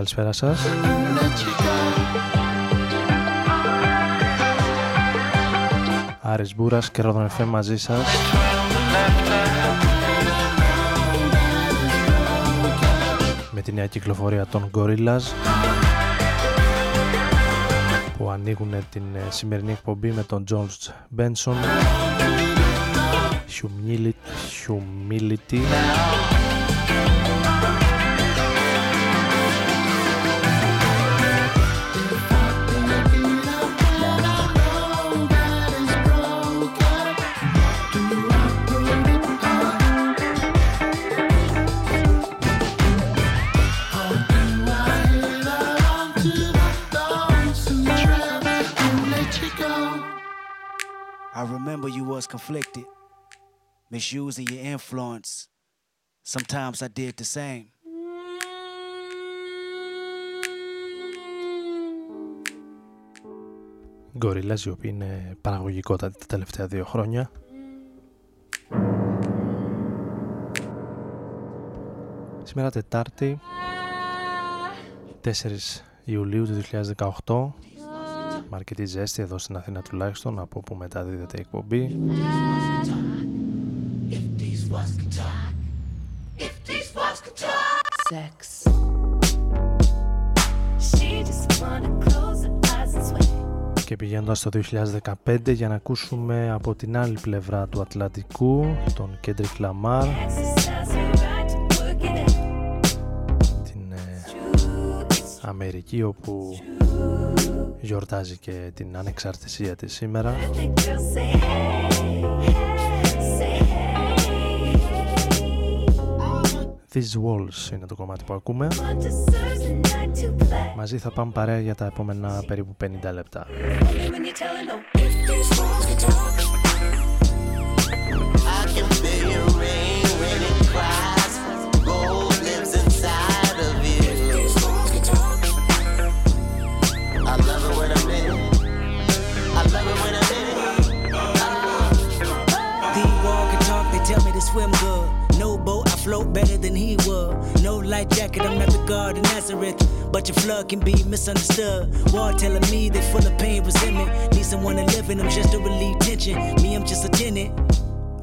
Καλησπέρα, καλησπέρα σας. let you go? Άρης Μπούρας και Ρόδον FM μαζί σας. Με τη νέα κυκλοφορία των Gorillaz που ανοίγουν την ε, σημερινή εκπομπή με τον George Benson Humility, Humility I remember you was είναι παραγωγικότατοι τα τελευταία δύο χρόνια. Σήμερα Τετάρτη, 4 Ιουλίου του 2018, με αρκετή ζέστη εδώ στην Αθήνα τουλάχιστον από όπου μεταδίδεται η εκπομπή Sex. She just wanna close her eyes and sweat. και πηγαίνοντας στο 2015 για να ακούσουμε από την άλλη πλευρά του Ατλαντικού τον Kendrick Lamar Exercise her right to work it out. την ε, Αμερική όπου γιορτάζει και την ανεξαρτησία της σήμερα The girls say hey, hey, say hey, hey. These Walls είναι το κομμάτι που ακούμε Want to serve the night to play. μαζί θα πάμε παρέα για τα επόμενα περίπου 50 λεπτά light jacket, I'm not the guard of Nazareth. But your flood can be misunderstood. War telling me they full of pain, resentment. Need someone to live in them just to relieve tension. Me, I'm just a tenant.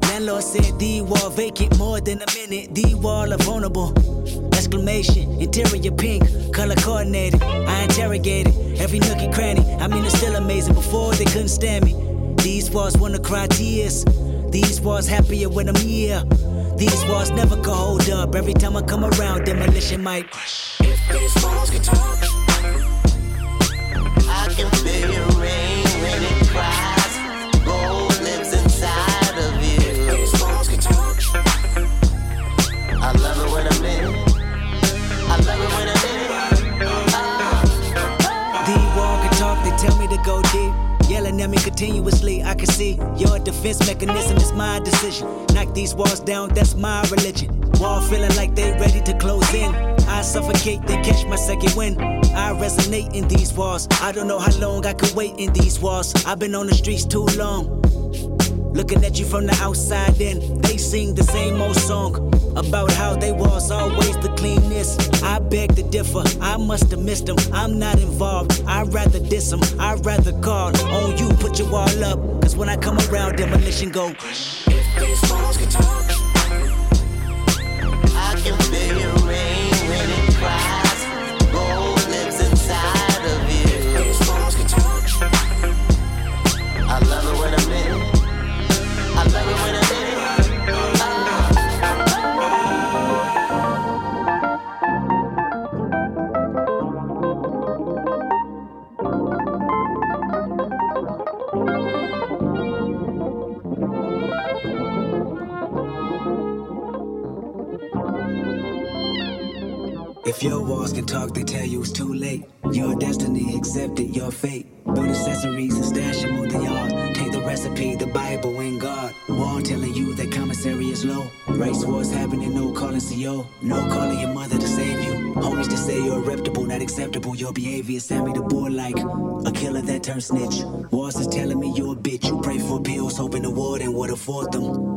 Landlord said the wall vacant more than a minute. The wall are vulnerable. Exclamation, interior pink, color coordinated. I interrogated every nook and cranny. I mean, it's still amazing. Before they couldn't stand me. These walls wanna cry tears. These walls happier when I'm here. These walls never can hold up. Every time I come around, demolition might. If these walls could talk, I can feel your at me continuously, I can see your defense mechanism is my decision. Knock these walls down, that's my religion. Wall feeling like they ready to close in. I suffocate, then catch my second wind. I resonate in these walls. I don't know how long I could wait in these walls. I've been on the streets too long. Looking at you from the outside in, they sing the same old song about how they was always the cleanest. I beg to differ, I must have missed them. I'm not involved, I'd rather diss them. I'd rather call on you, put your wall up. Cause when I come around, demolition go. If these could talk, I can feel If your walls can talk, they tell you it's too late. Your destiny accepted, your fate. Build accessories and stash them on the yard. Take the recipe, the Bible, and God. Wall telling you that commissary is low. Race wars happening, no calling CO. No calling your mother to save you. Homies to say you're reputable, not acceptable. Your behavior sent me to board like a killer that turned snitch. Walls is telling me you're a bitch. You pray for pills, hoping the warden would afford them.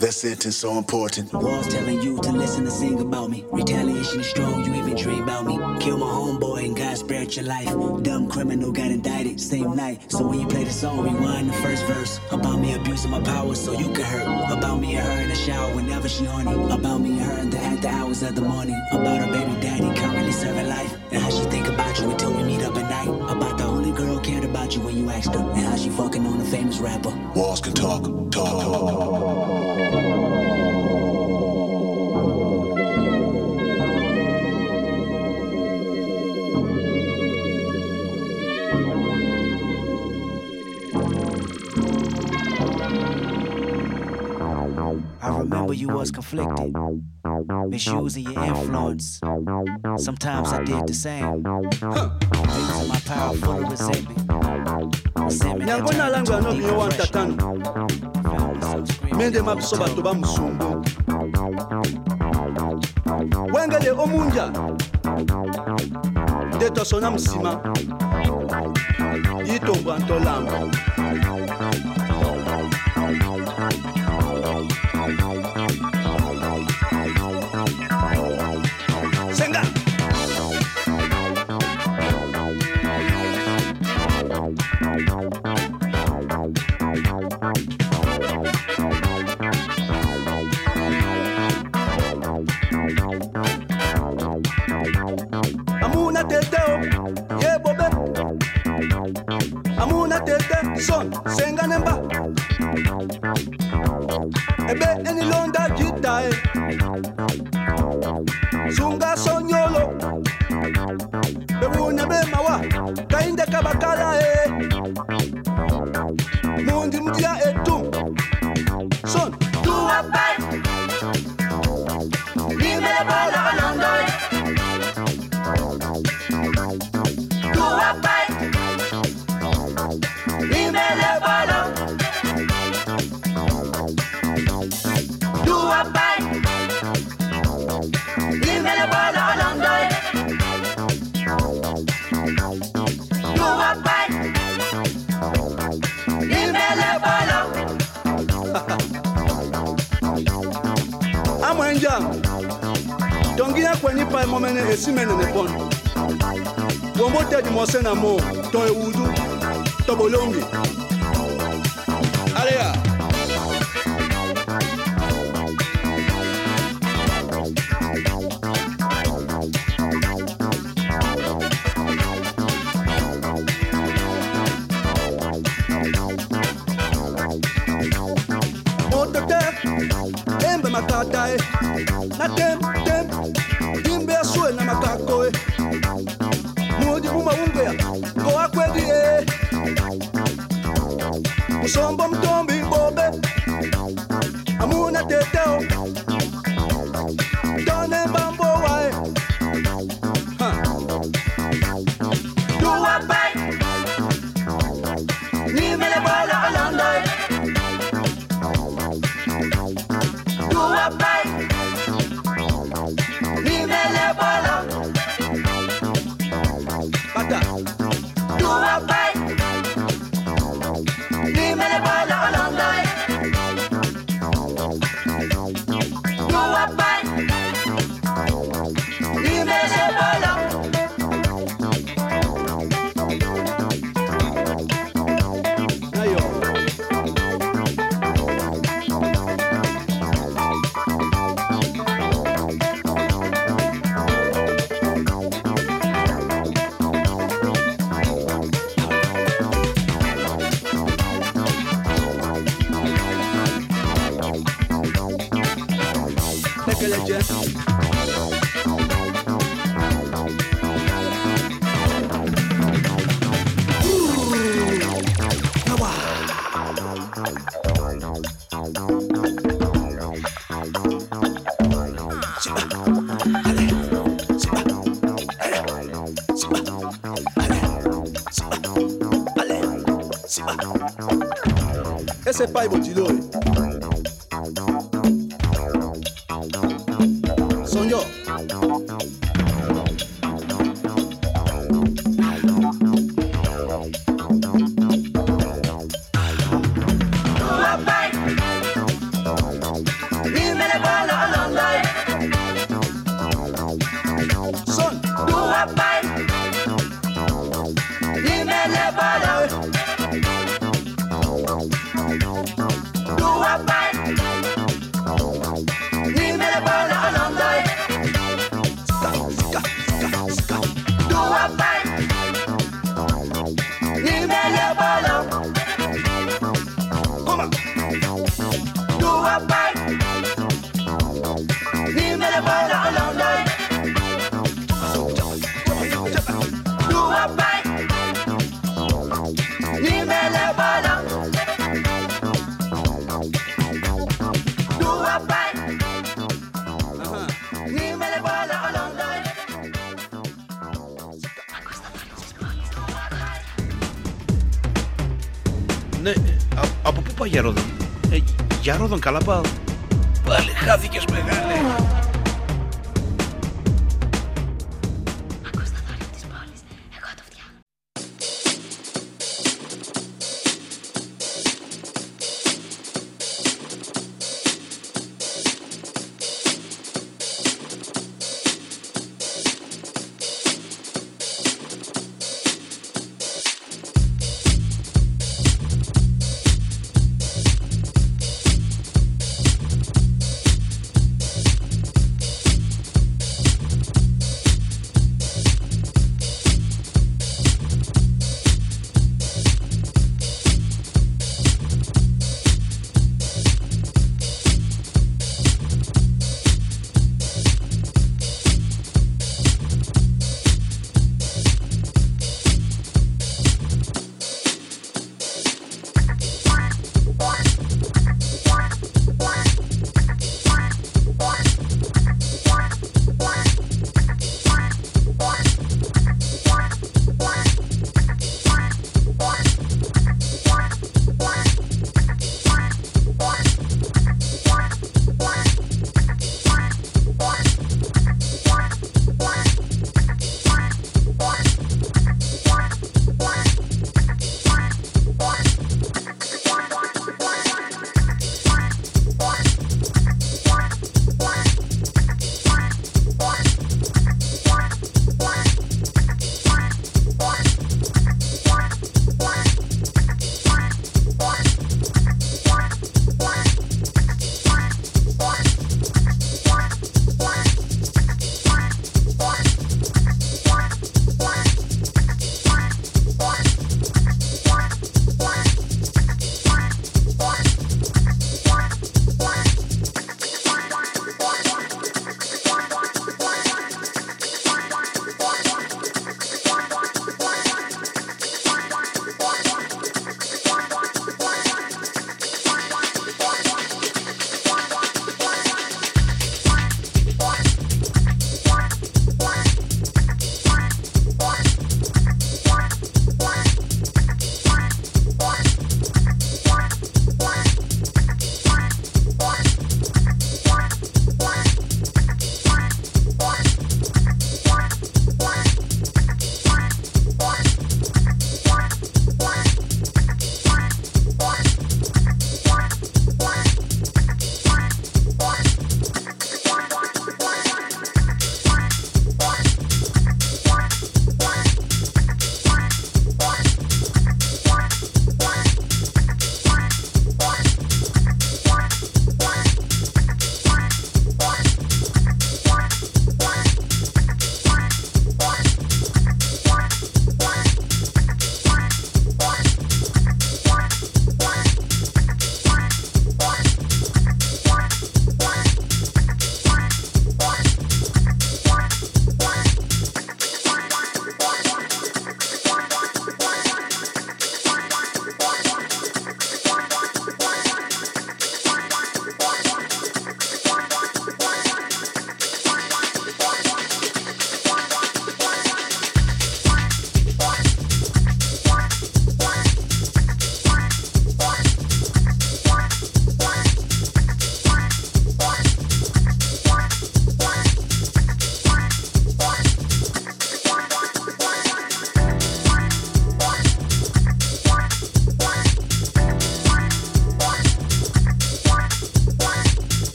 That sentence so important. Walls telling you to listen and sing about me. Retaliation is strong, you even dream about me. Kill my homeboy and God spared your life. Dumb criminal got indicted same night. So when you play the song, rewind the first verse. About me abusing my power so you can hurt. About me and her in the shower whenever she horny. About me and her in the after hours of the morning. About her baby daddy currently serving life. And how she think about you until we meet up at night. About the only girl cared about you when you asked her. And how she fucking on a famous rapper. Walls can talk, talk, talk. I remember you was conflicted, misusing your influence. Sometimes I did the same. Using my power full of resentment. Resentment that nyango turned nalangu into yano deep wa ntatano Family so screaming mende mabiso bato ba musumbu wengele omunja. Nde tosona musima yitombwa ntolamba na mo to e wudu to bolongi alea Motote, embe matatae, na tem, tem. go. c'est pas you. sonjo Yaro Don Calapal.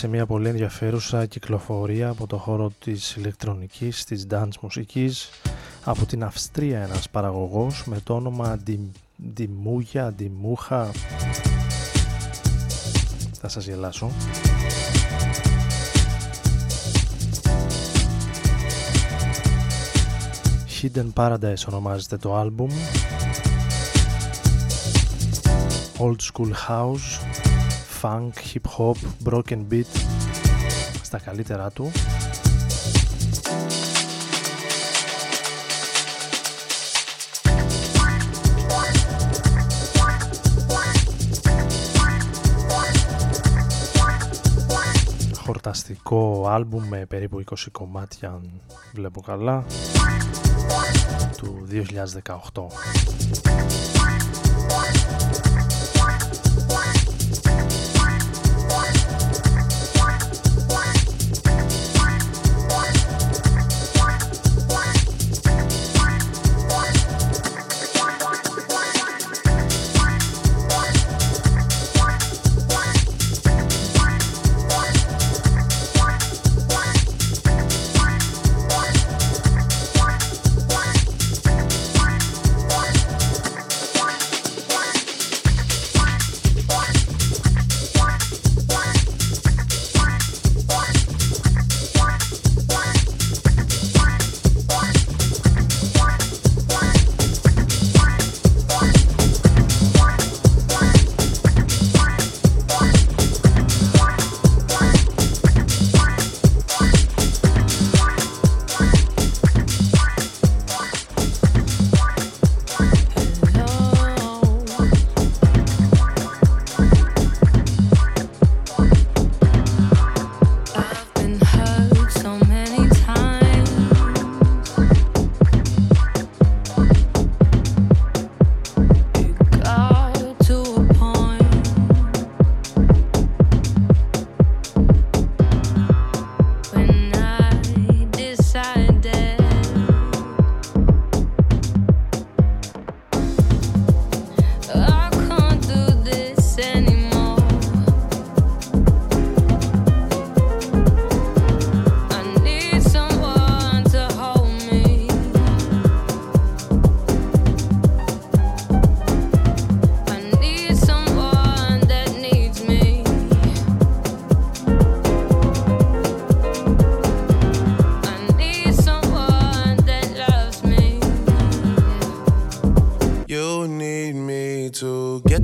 Σε μια πολύ ενδιαφέρουσα κυκλοφορία από το χώρο της ηλεκτρονικής, της dance μουσικής. Από την Αυστρία ένας παραγωγός με το όνομα Ντιμούγια, Ντιμούχα θα σας γελάσω. Hidden Paradise ονομάζεται το άλμπουμ. Old School House Funk, Hip Hop, Broken Beat στα καλύτερά του. Χορταστικό άλμπουμ με περίπου 20 κομμάτια αν βλέπω καλά του 2018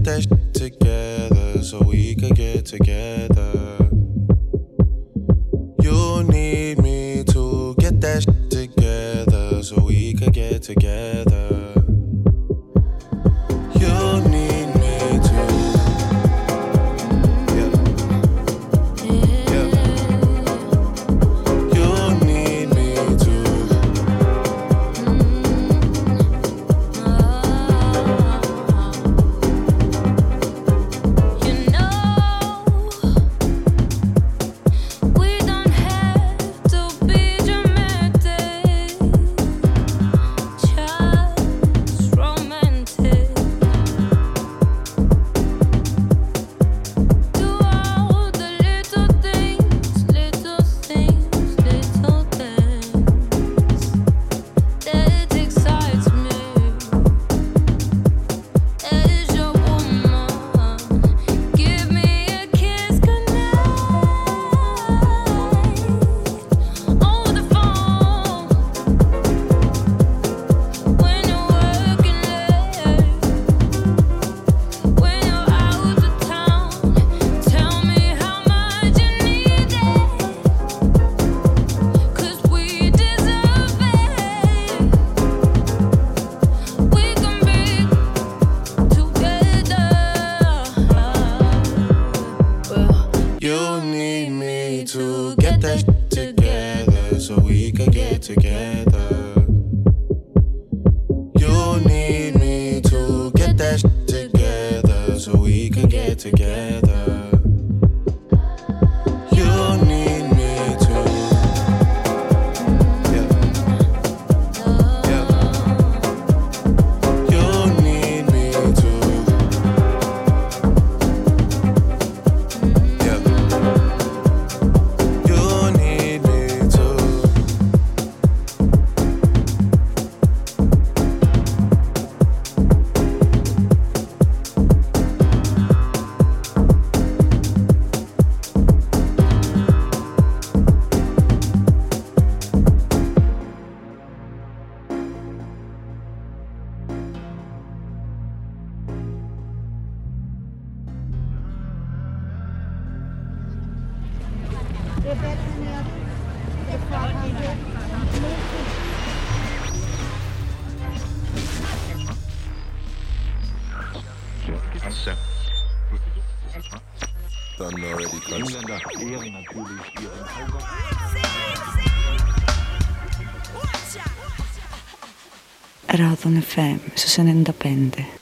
that together so we could get together. Again. Ράδον FM στους 95. Μια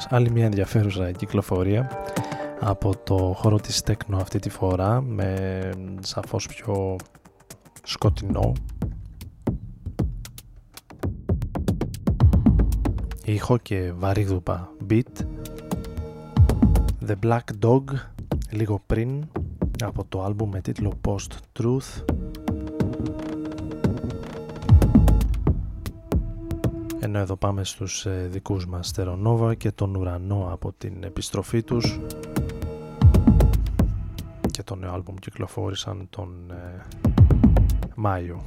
μας. Άλλη μια ενδιαφέρουσα κυκλοφορία από το χώρο της τέκνο αυτή τη φορά με σαφώς πιο σκοτεινό ήχο και βαρύδουπα beat The Black Dog λίγο πριν από το άλμπουμ με τίτλο Post Truth ενώ εδώ πάμε στους ε, δικούς μας Στερονόβα και τον ουρανό από την επιστροφή τους. Και το νέο άλμπουμ κυκλοφόρησαν τον ε, Μάιο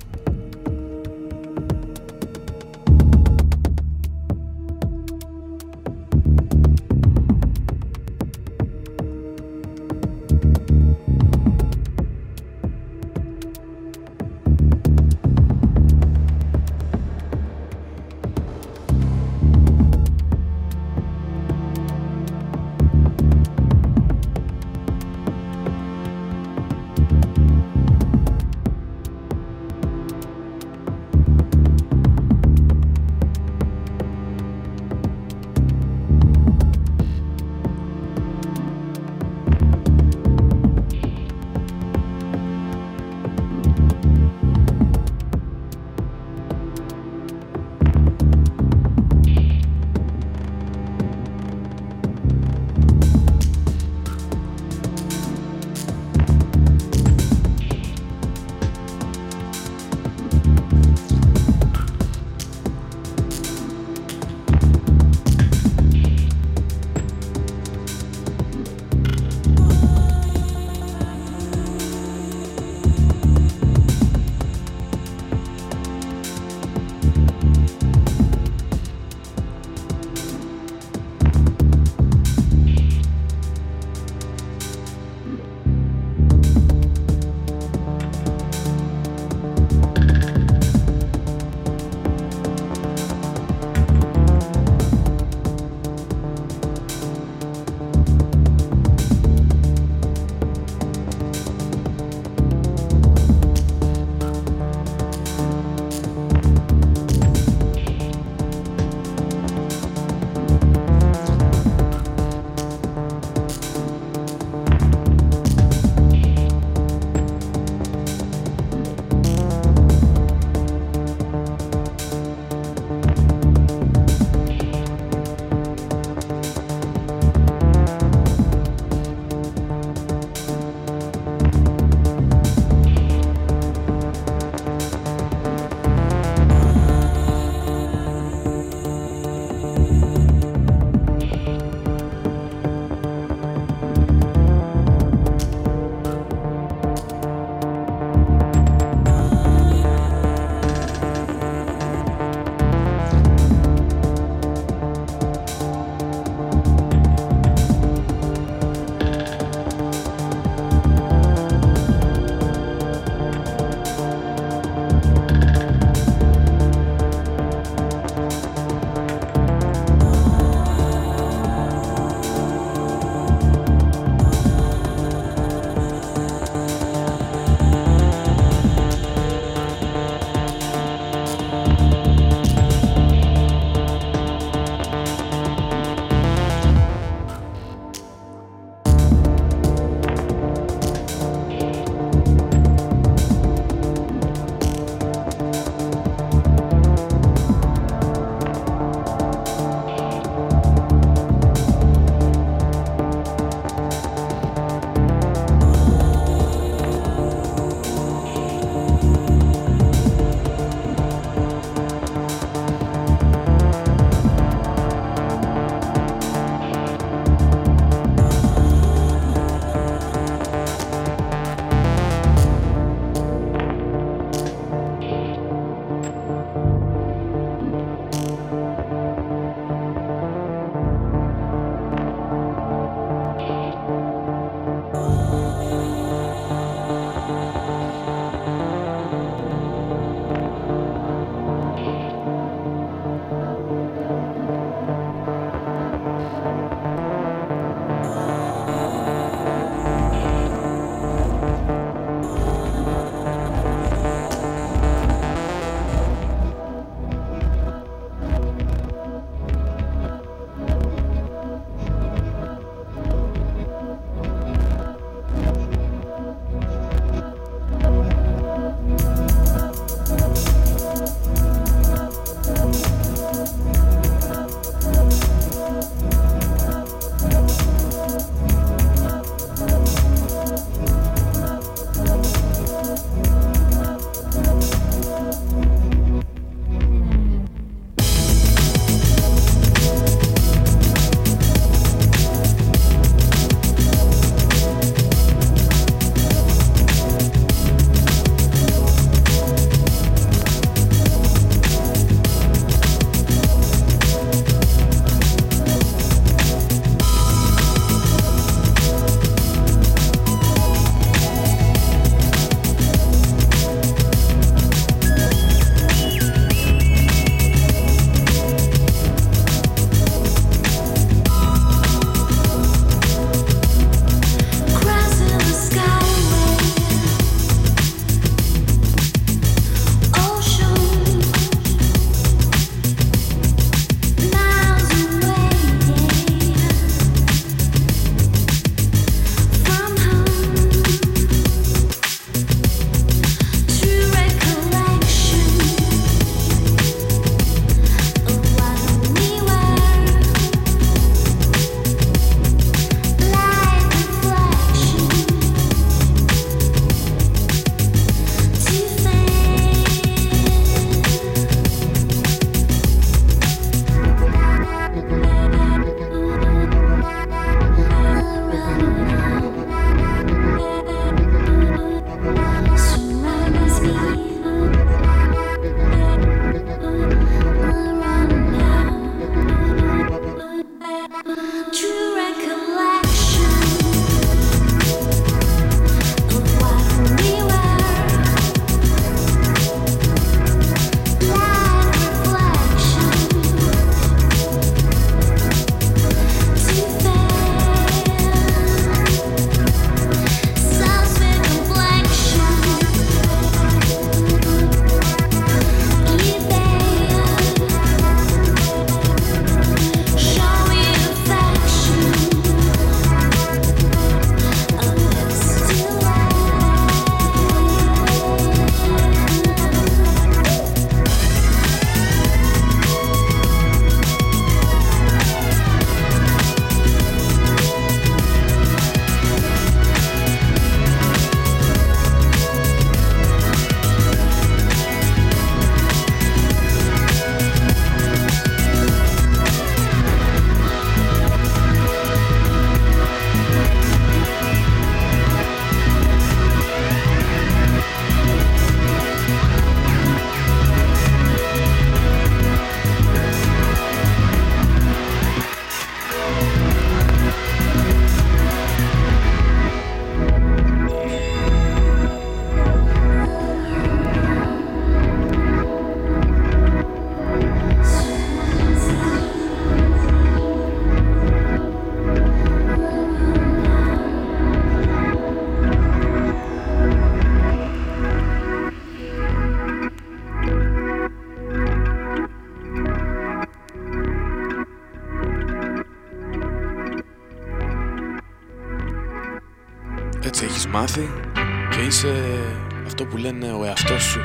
λένε ο εαυτός σου.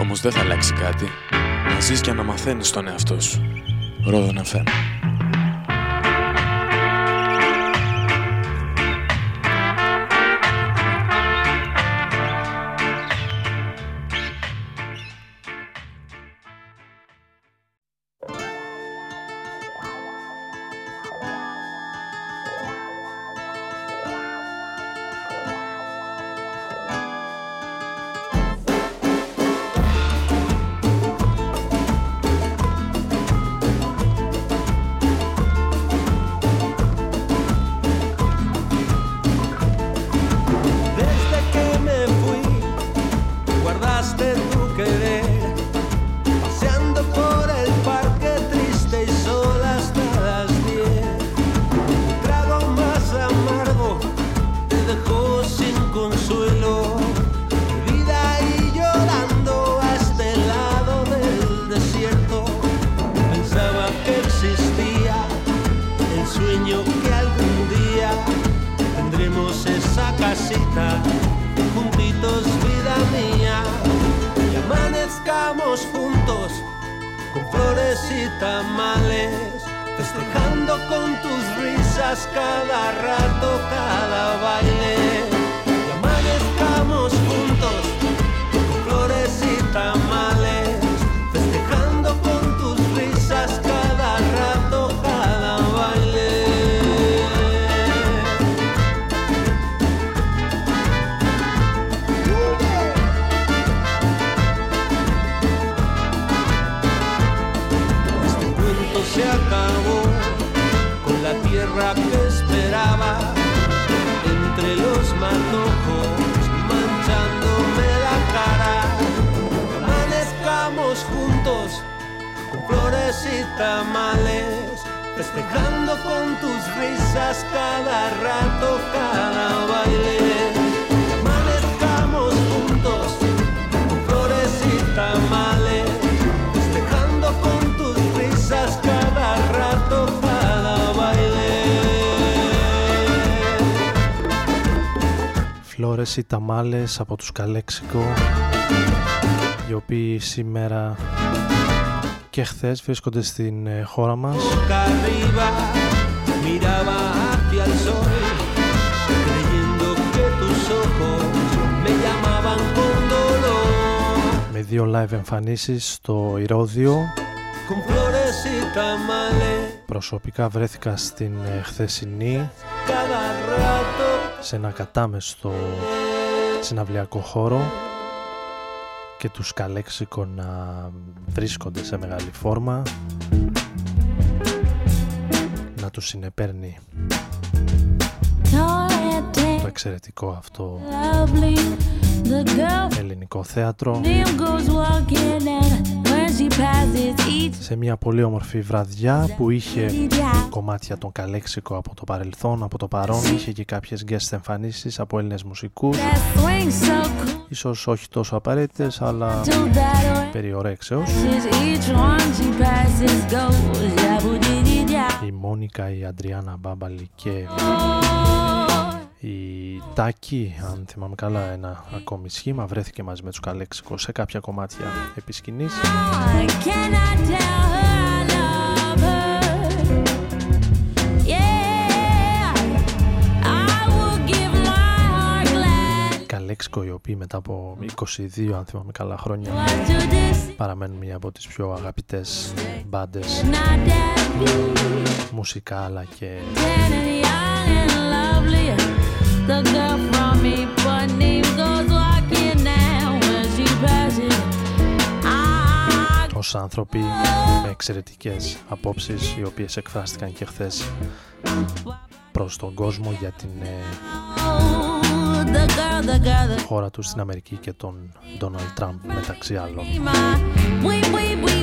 Όμως δεν θα αλλάξει κάτι. Να ζεις και να μαθαίνεις τον εαυτό σου. Ρόδον FM. Y tamales festejando con tus risas cada rato cada baile. Y amanezcamos juntos con flores y tamales flores y tamales, festejando con tus risas cada rato, cada baile. Amanezcamos juntos con flores y tamales, festejando con tus risas cada rato, cada baile. Φλόρες ή ταμάλες από τους Καλέξικο οι οποίοι σήμερα και χθες βρίσκονται στην ε, χώρα μας. Boca arriba miraba hacia el sol, creyendo que tus ojos me llamaban con dolor. με δύο live εμφανίσεις στο Ηρώδιο. Con flores y tamales, προσωπικά βρέθηκα στην ε, χθεσινή. Cada rato σε ένα κατάμεστο συναυλιακό χώρο και τους Καλέξικο να βρίσκονται σε μεγάλη φόρμα να τους συνεπέρνει το εξαιρετικό αυτό ελληνικό θέατρο. Σε μια πολύ όμορφη βραδιά που είχε κομμάτια των Καλέξικο από το παρελθόν, από το παρόν είχε και κάποιες guest εμφανίσεις από Έλληνες μουσικούς ίσως όχι τόσο απαραίτητες αλλά περιορέξεως. Η Μόνικα, η Αντριάννα Μπάμπαλη και η Τάκη, αν θυμάμαι καλά ένα ακόμη σχήμα, βρέθηκε μαζί με τους Καλέξικο σε κάποια κομμάτια επί σκηνής. Καλέξικο οι οποίοι μετά από 22 αν θυμάμαι καλά χρόνια παραμένουν μια από τις πιο αγαπητές μπάντες μουσικά αλλά και The girl from Ipanema goes walking down when she passes. I ως άνθρωποι με εξαιρετικές απόψεις οι οποίες εκφράστηκαν και χθες προς τον κόσμο για την χώρα τους στην Αμερική και τον Ντόναλτ Τραμπ μεταξύ άλλων. we, we, we,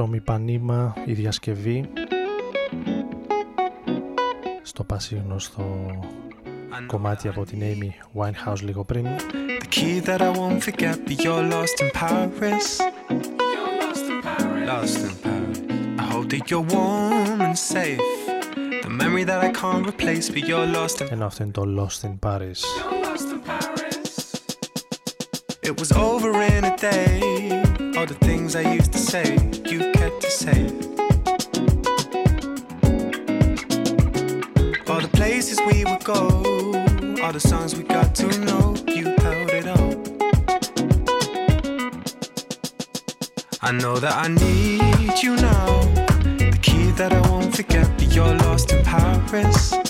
from Ipanema, η διασκευή στο πασίγνωστο κομμάτι από την Amy Winehouse λίγο πριν. The key that I won't forget, but you're lost in Paris. lost in Paris. Lost in Paris. I hope that you're warm and safe. The memory that I can't replace, but you're lost in Ενώ αυτό είναι το Lost in Paris. lost in Paris. It was over in a day. All the things I used to say, you kept to say. All the places we would go, all the songs we got to know, you held it up. I know that I need you now. The key that I won't forget, but you're lost in Paris.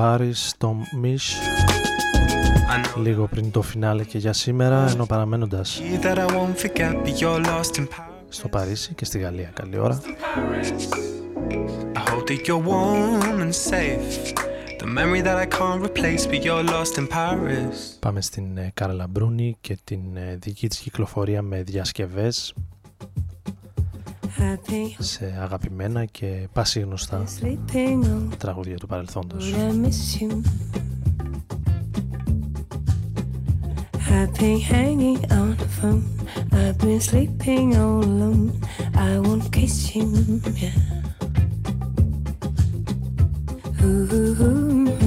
Paris, Tom Misch λίγο πριν το φινάλε και για σήμερα ενώ παραμένοντας Key that I won't forget, but you're lost in Paris. στο Παρίσι και στη Γαλλία καλή ώρα I hope that you're warm and safe. The memory that I can't replace, but you're lost in Paris. Πάμε στην ε, Κάρλα Μπρούνι και την ε, δική της κυκλοφορία με διασκευές σε αγαπημένα και πασίγνωστα Sleeping on τραγούδια του παρελθόντος. Would I miss you? I've been hanging on the phone. I've been sleeping all alone. I won't kiss you. Yeah. Ooh, ooh, ooh, ooh,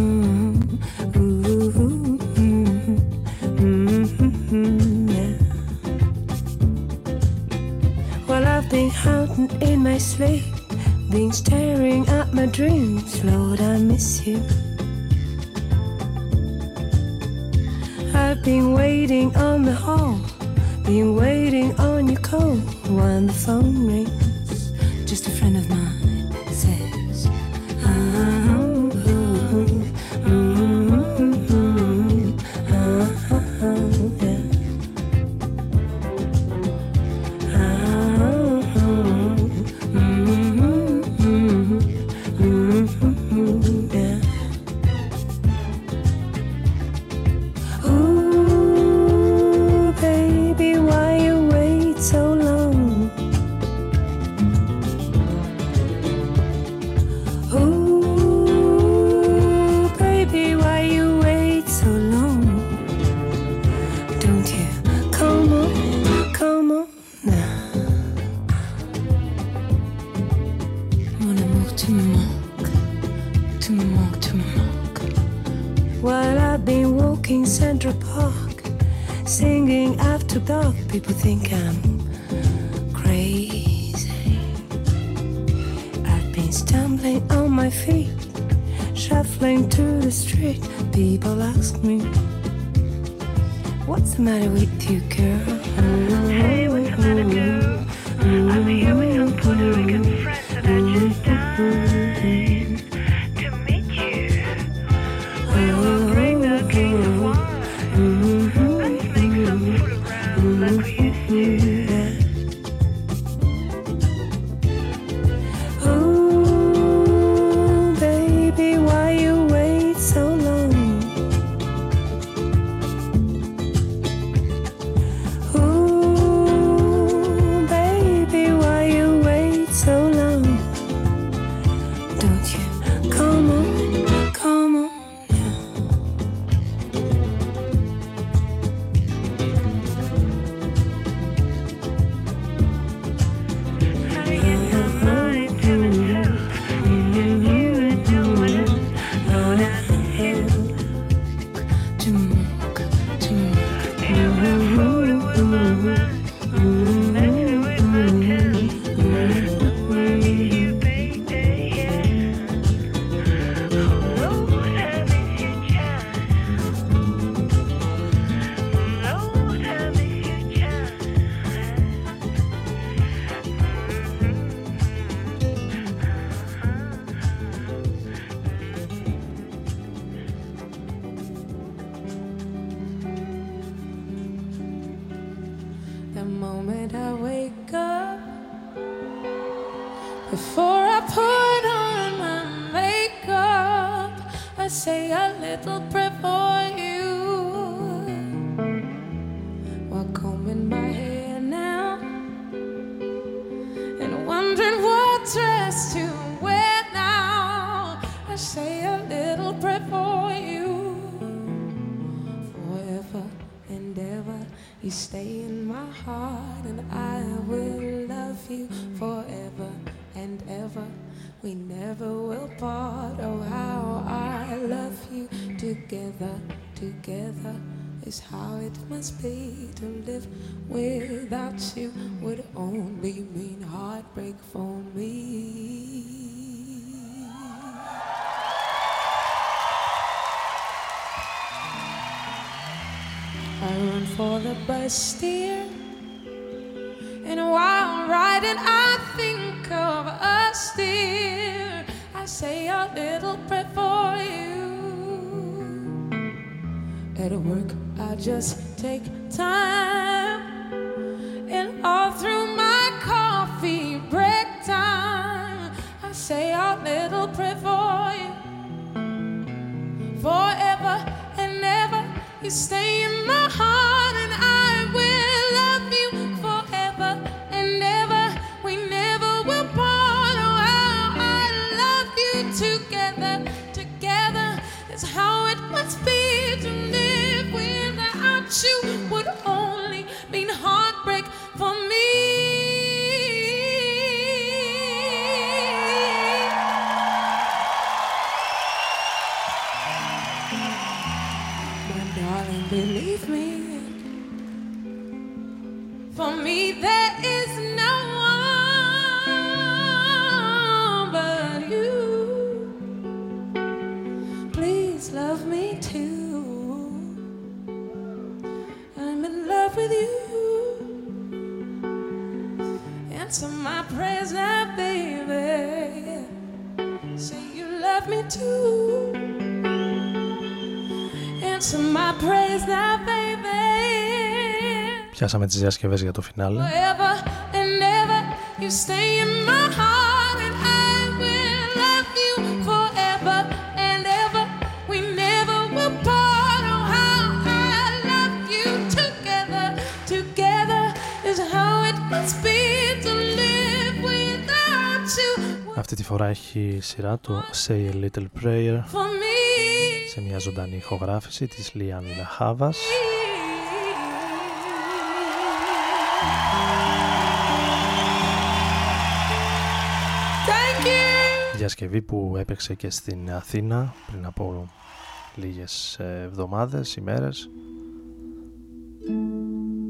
in my sleep, been staring at my dreams. Lord, I miss you. I've been waiting on the hall, been waiting on your call. When the phone rings, did I think of us, dear? I say a little prayer for you. At work, I just take time, and all through my coffee break time, I say a little prayer for you. Forever and ever, you stay in Με τις διασκευές για το φινάλε. Αυτή τη φορά έχει σειρά το Say a Little Prayer σε μια ζωντανή ηχογράφηση της Λιάν Λαχάβας. διασκευή που έπαιξε και στην Αθήνα πριν από λίγες ε, εβδομάδες, ημέρες.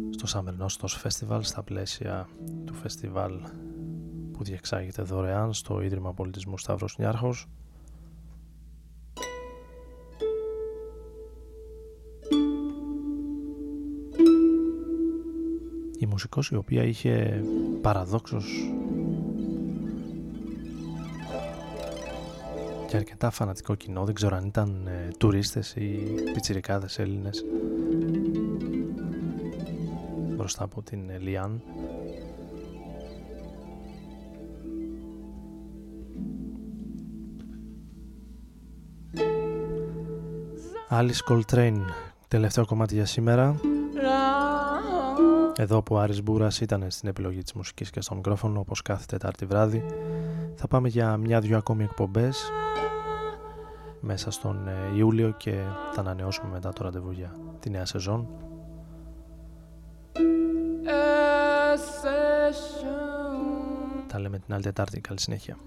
Στο Σαμερνόστος Festival στα πλαίσια του φεστιβάλ που διεξάγεται δωρεάν στο Ίδρυμα Πολιτισμού Σταύρος Νιάρχος. Η μουσικός η οποία είχε παραδόξως και αρκετά φανατικό κοινό. Δεν ξέρω αν ήταν ε, τουρίστες ή πιτσιρικάδες Έλληνες. Μπροστά από την Λιάν. Alice Coltrane τελευταίο κομμάτι για σήμερα. Εδώ που ο Άρης Μπούρας ήταν στην επιλογή της μουσικής και στο μικρόφωνο όπως κάθε Τετάρτη βράδυ. Θα πάμε για μια-δυο ακόμη εκπομπές μέσα στον ε, Ιούλιο και θα ανανεώσουμε μετά το ραντεβού για τη νέα σεζόν τα λέμε την άλλη Τετάρτη. Καλή συνέχεια.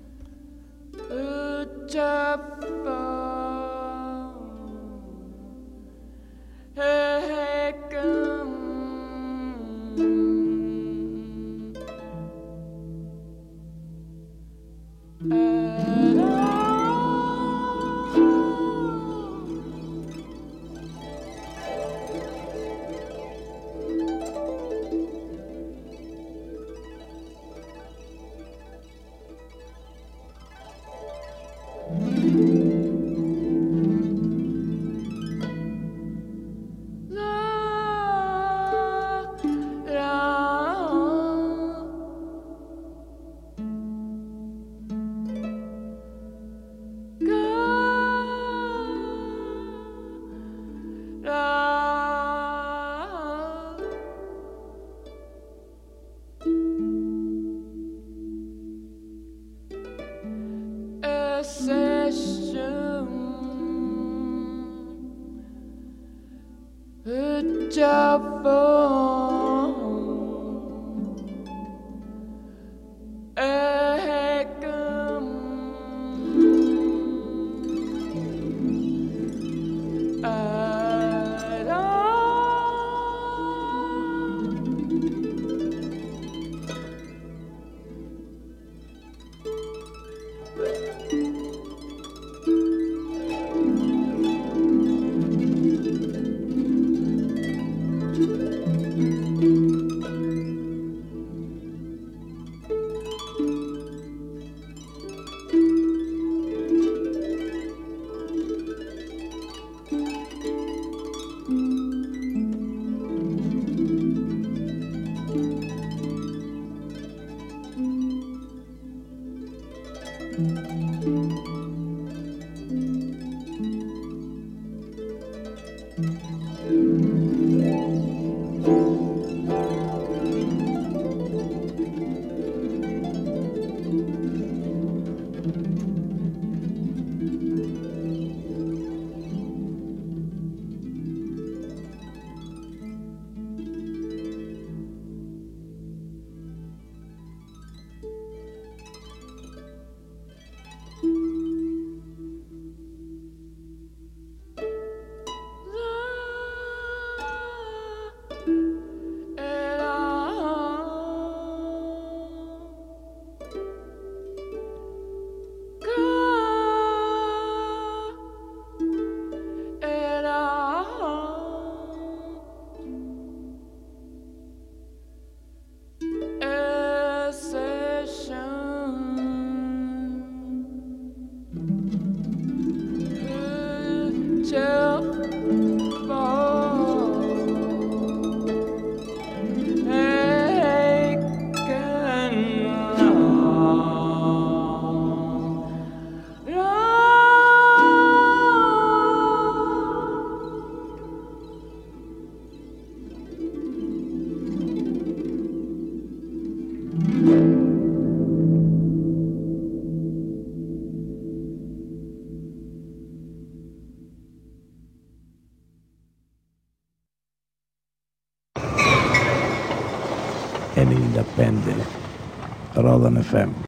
Música FM.